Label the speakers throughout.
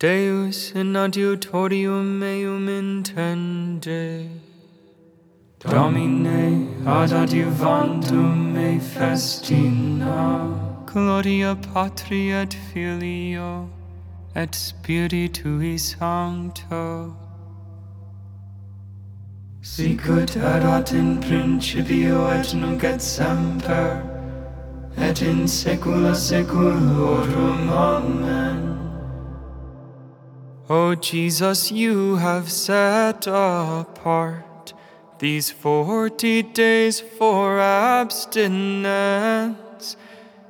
Speaker 1: Deus in adiutorium meum intende.
Speaker 2: Domine ad adiuvantum me festina.
Speaker 1: Gloria Patri et Filio et Spiritui Sancto.
Speaker 2: Sicut erat in principio et nunc et semper, et in saecula saeculorum. Amen.
Speaker 1: O Jesus, you have set apart these forty days for abstinence,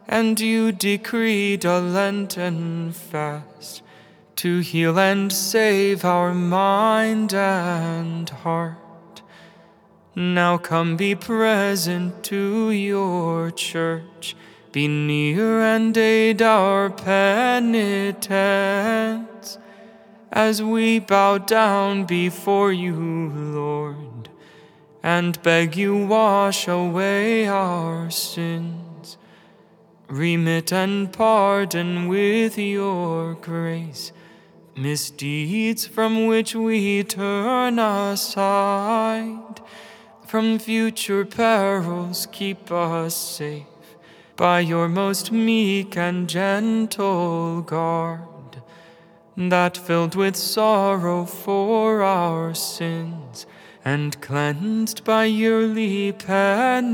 Speaker 1: and you decreed a Lenten fast to heal and save our mind and heart. Now come be present to your church, be near and aid our penitence as we bow down before you, Lord, and beg you wash away our sins. Remit and pardon with your grace misdeeds from which we turn aside. From future perils keep us safe by your most meek and gentle guard that filled with sorrow for our sins and cleansed by yearly penitence,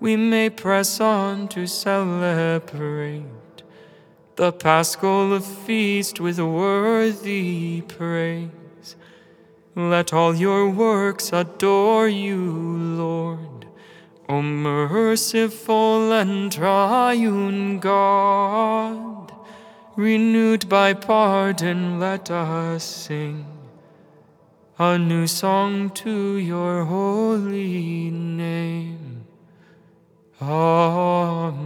Speaker 1: we may press on to celebrate the paschal feast with worthy praise. Let all your works adore you, Lord, O merciful and triune God. Renewed by pardon, let us sing a new song to your holy name. Amen.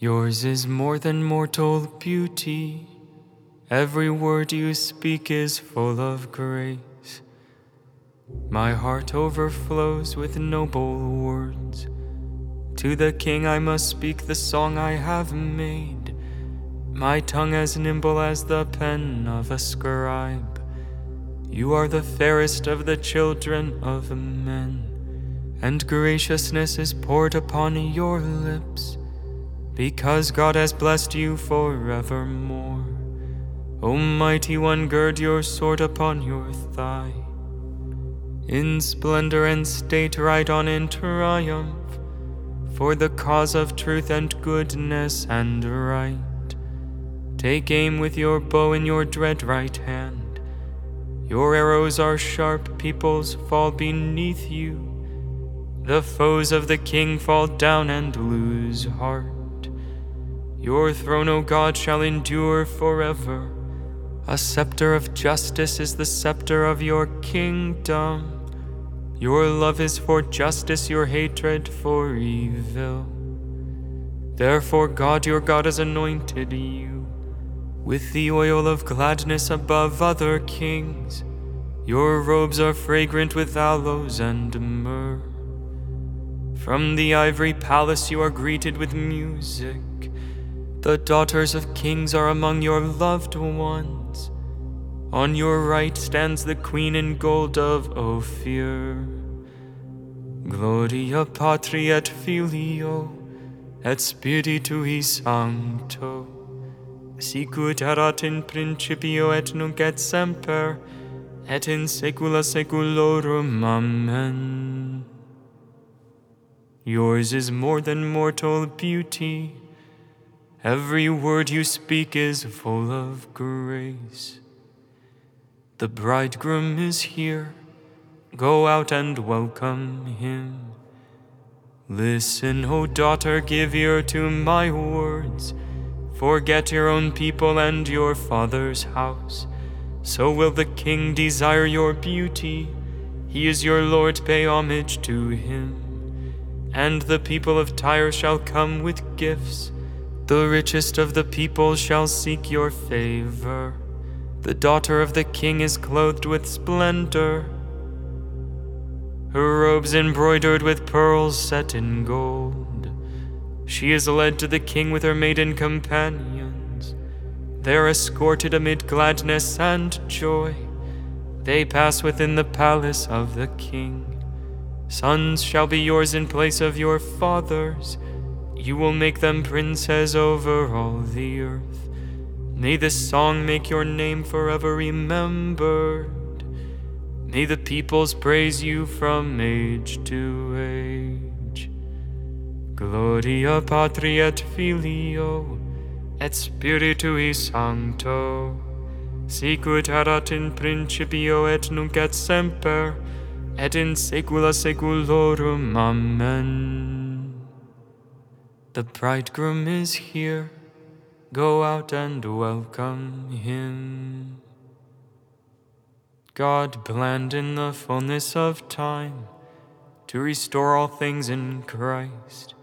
Speaker 1: Yours is more than mortal beauty. Every word you speak is full of grace. My heart overflows with noble words. To the king I must speak the song I have made, my tongue as nimble as the pen of a scribe. You are the fairest of the children of men, and graciousness is poured upon your lips, because God has blessed you forevermore. O mighty one, gird your sword upon your thigh. In splendor and state ride on in triumph for the cause of truth and goodness and right. Take aim with your bow in your dread right hand. Your arrows are sharp, peoples fall beneath you. The foes of the king fall down and lose heart. Your throne, O God, shall endure forever. A scepter of justice is the scepter of your kingdom. Your love is for justice, your hatred for evil. Therefore, God your God has anointed you with the oil of gladness above other kings. Your robes are fragrant with aloes and myrrh. From the ivory palace you are greeted with music. The daughters of kings are among your loved ones. On your right stands the queen in gold of Ophir. Gloria Patri et Filio et Spiritui Sancto. Sicut erat in principio et nunc et semper et in saecula saeculorum. Amen. Yours is more than mortal beauty. Every word you speak is full of grace. The bridegroom is here. Go out and welcome him. Listen, O daughter, give ear to my words. Forget your own people and your father's house. So will the king desire your beauty. He is your Lord, pay homage to him. And the people of Tyre shall come with gifts. The richest of the people shall seek your favor. The daughter of the king is clothed with splendor. Her robes embroidered with pearls set in gold. She is led to the king with her maiden companions. They are escorted amid gladness and joy. They pass within the palace of the king. Sons shall be yours in place of your fathers. You will make them princes over all the earth. May this song make your name forever remembered. May the peoples praise you from age to age. Gloria Patri et Filio et Spiritui Sancto, sicut erat in principio et nunc et semper, et in saecula saeculorum. Amen. The bridegroom is here. Go out and welcome him. God planned in the fullness of time to restore all things in Christ.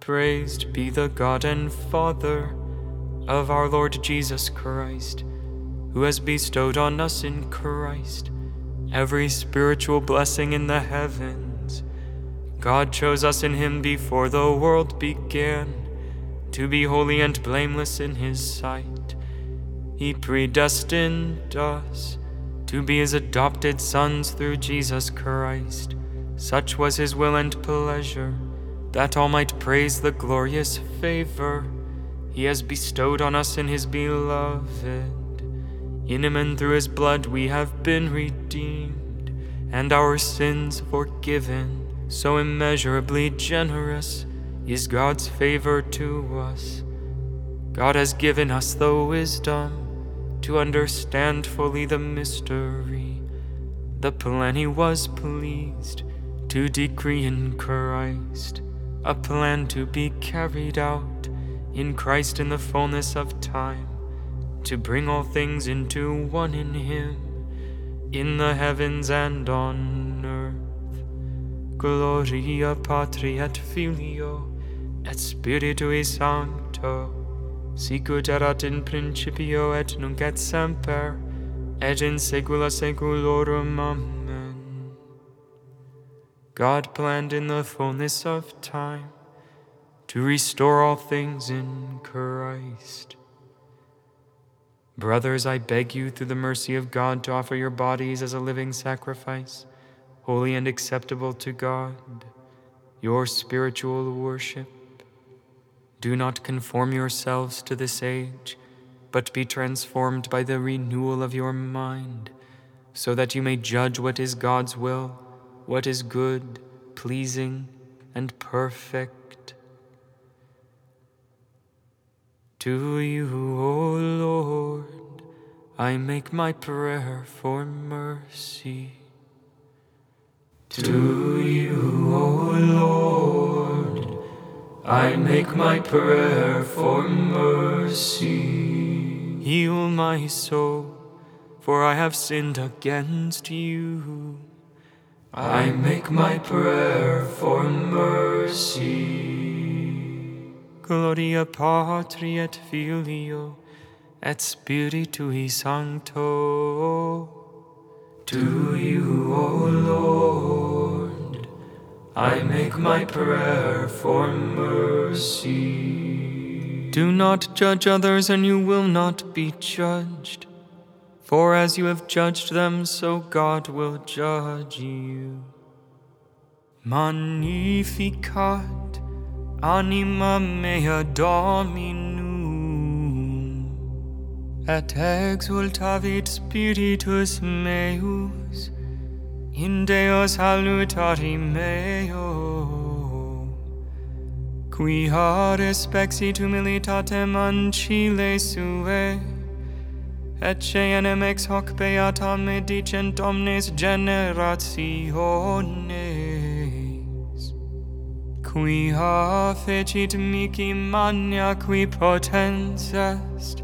Speaker 1: Praised be the God and Father of our Lord Jesus Christ, who has bestowed on us in Christ every spiritual blessing in the heavens. God chose us in Him before the world began to be holy and blameless in His sight. He predestined us to be his adopted sons through Jesus Christ. Such was his will and pleasure, that all might praise the glorious favor he has bestowed on us in his beloved. In him and through his blood we have been redeemed, and our sins forgiven. So immeasurably generous is God's favor to us. God has given us the wisdom to understand fully the mystery. The plan he was pleased to decree in Christ, a plan to be carried out in Christ in the fullness of time, to bring all things into one in him, in the heavens and on earth. Gloria Patri et Filio et Spiritui Sancto sicut erat in principio et nunc et semper, et in saecula saeculorum. Amen. God planned in the fullness of time to restore all things in Christ. Brothers, I beg you, through the mercy of God, to offer your bodies as a living sacrifice, holy and acceptable to God, your spiritual worship. Do not conform yourselves to this age, but be transformed by the renewal of your mind, so that you may judge what is God's will, what is good, pleasing, and perfect. To you, O Lord, I make my prayer for mercy.
Speaker 2: To you, O Lord, I make my prayer for mercy.
Speaker 1: Heal my soul, for I have sinned against you.
Speaker 2: I make my prayer for mercy.
Speaker 1: Gloria Patri et Filio et Spiritui Sancto.
Speaker 2: To you, O Lord. I make my prayer for mercy.
Speaker 1: Do not judge others, and you will not be judged. For as you have judged them, so God will judge you. Magnificat anima mea Dominum, et exultavit spiritus meus in Deo salutari meo, qui ha respexit humilitatem ancile sue, et enem ex hoc beata medicent omnes generationes, qui ha fecit mici mania qui potens est,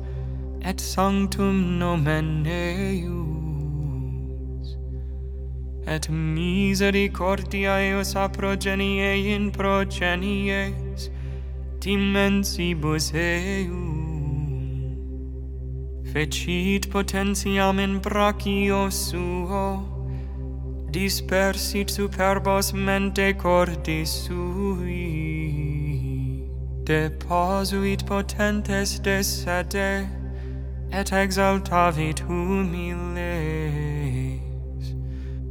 Speaker 1: et sanctum nomen eius, et misericordia eos a progenie in progenies dimensibus eum. Fecit potentiam in brachio suo, dispersit superbos mente cordis sui. Deposuit potentes de sede, et exaltavit humiles.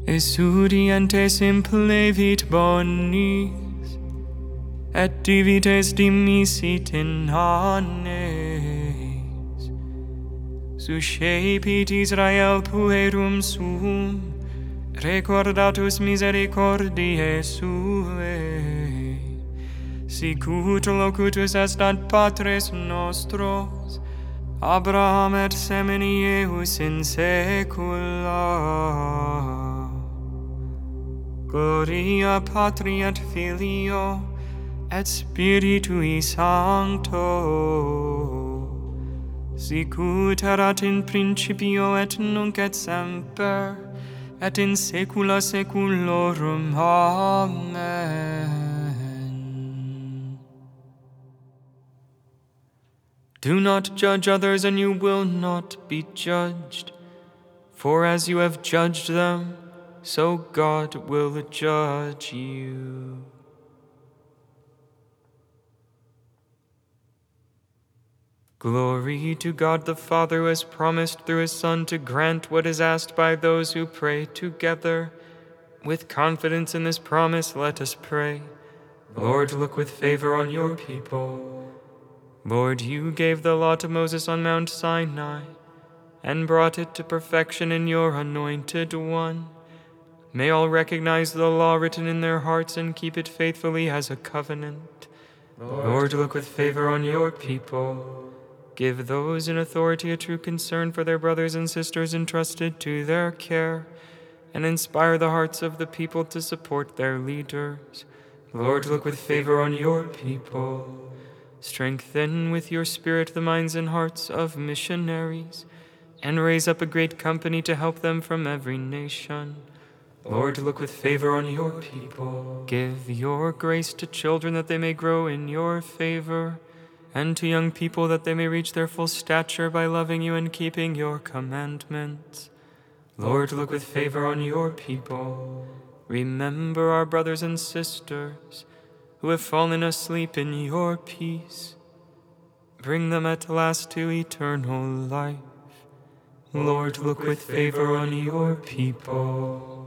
Speaker 1: Estudiantes implevit bonis, et divites dimisit in hanes. Suscepit Israel puerum sum, recordatus misericordiae suae. Sicut locutus est ad patres nostros, Abraham et semini eus in saecula. Gloria Patri et Filio et Spiritui Sancto, sicut erat in principio et nunc et semper, et in saecula saeculorum. Amen. Do not judge others, and you will not be judged. For as you have judged them, so God will judge you. Glory to God the Father, who has promised through his Son to grant what is asked by those who pray together. With confidence in this promise, let us pray. Lord, look with favor on your people. Lord, you gave the law to Moses on Mount Sinai and brought it to perfection in your anointed one. May all recognize the law written in their hearts and keep it faithfully as a covenant. Lord, look with favor on your people. Give those in authority a true concern for their brothers and sisters entrusted to their care, and inspire the hearts of the people to support their leaders. Lord, look with favor on your people. Strengthen with your Spirit the minds and hearts of missionaries, and raise up a great company to help them from every nation. Lord, look with favor on your people. Give your grace to children that they may grow in your favor and to young people that they may reach their full stature by loving you and keeping your commandments. Lord, look with favor on your people. Remember our brothers and sisters who have fallen asleep in your peace. Bring them at last to eternal life. Lord, look with favor on your people.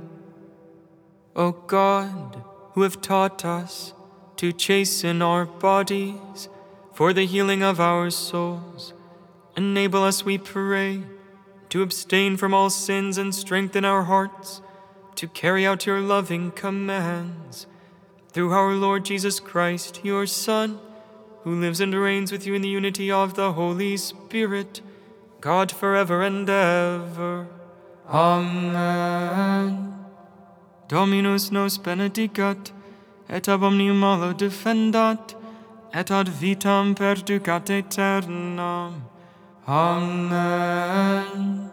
Speaker 1: O God, who have taught us to chasten our bodies, for the healing of our souls. Enable us, we pray, to abstain from all sins and strengthen our hearts to carry out your loving commands. Through our Lord Jesus Christ, your Son, who lives and reigns with you in the unity of the Holy Spirit, God forever and ever. Amen. Dominus nos benedicat, et ab omnium malo defendat, et ad vitam perducat aeternam. Amen.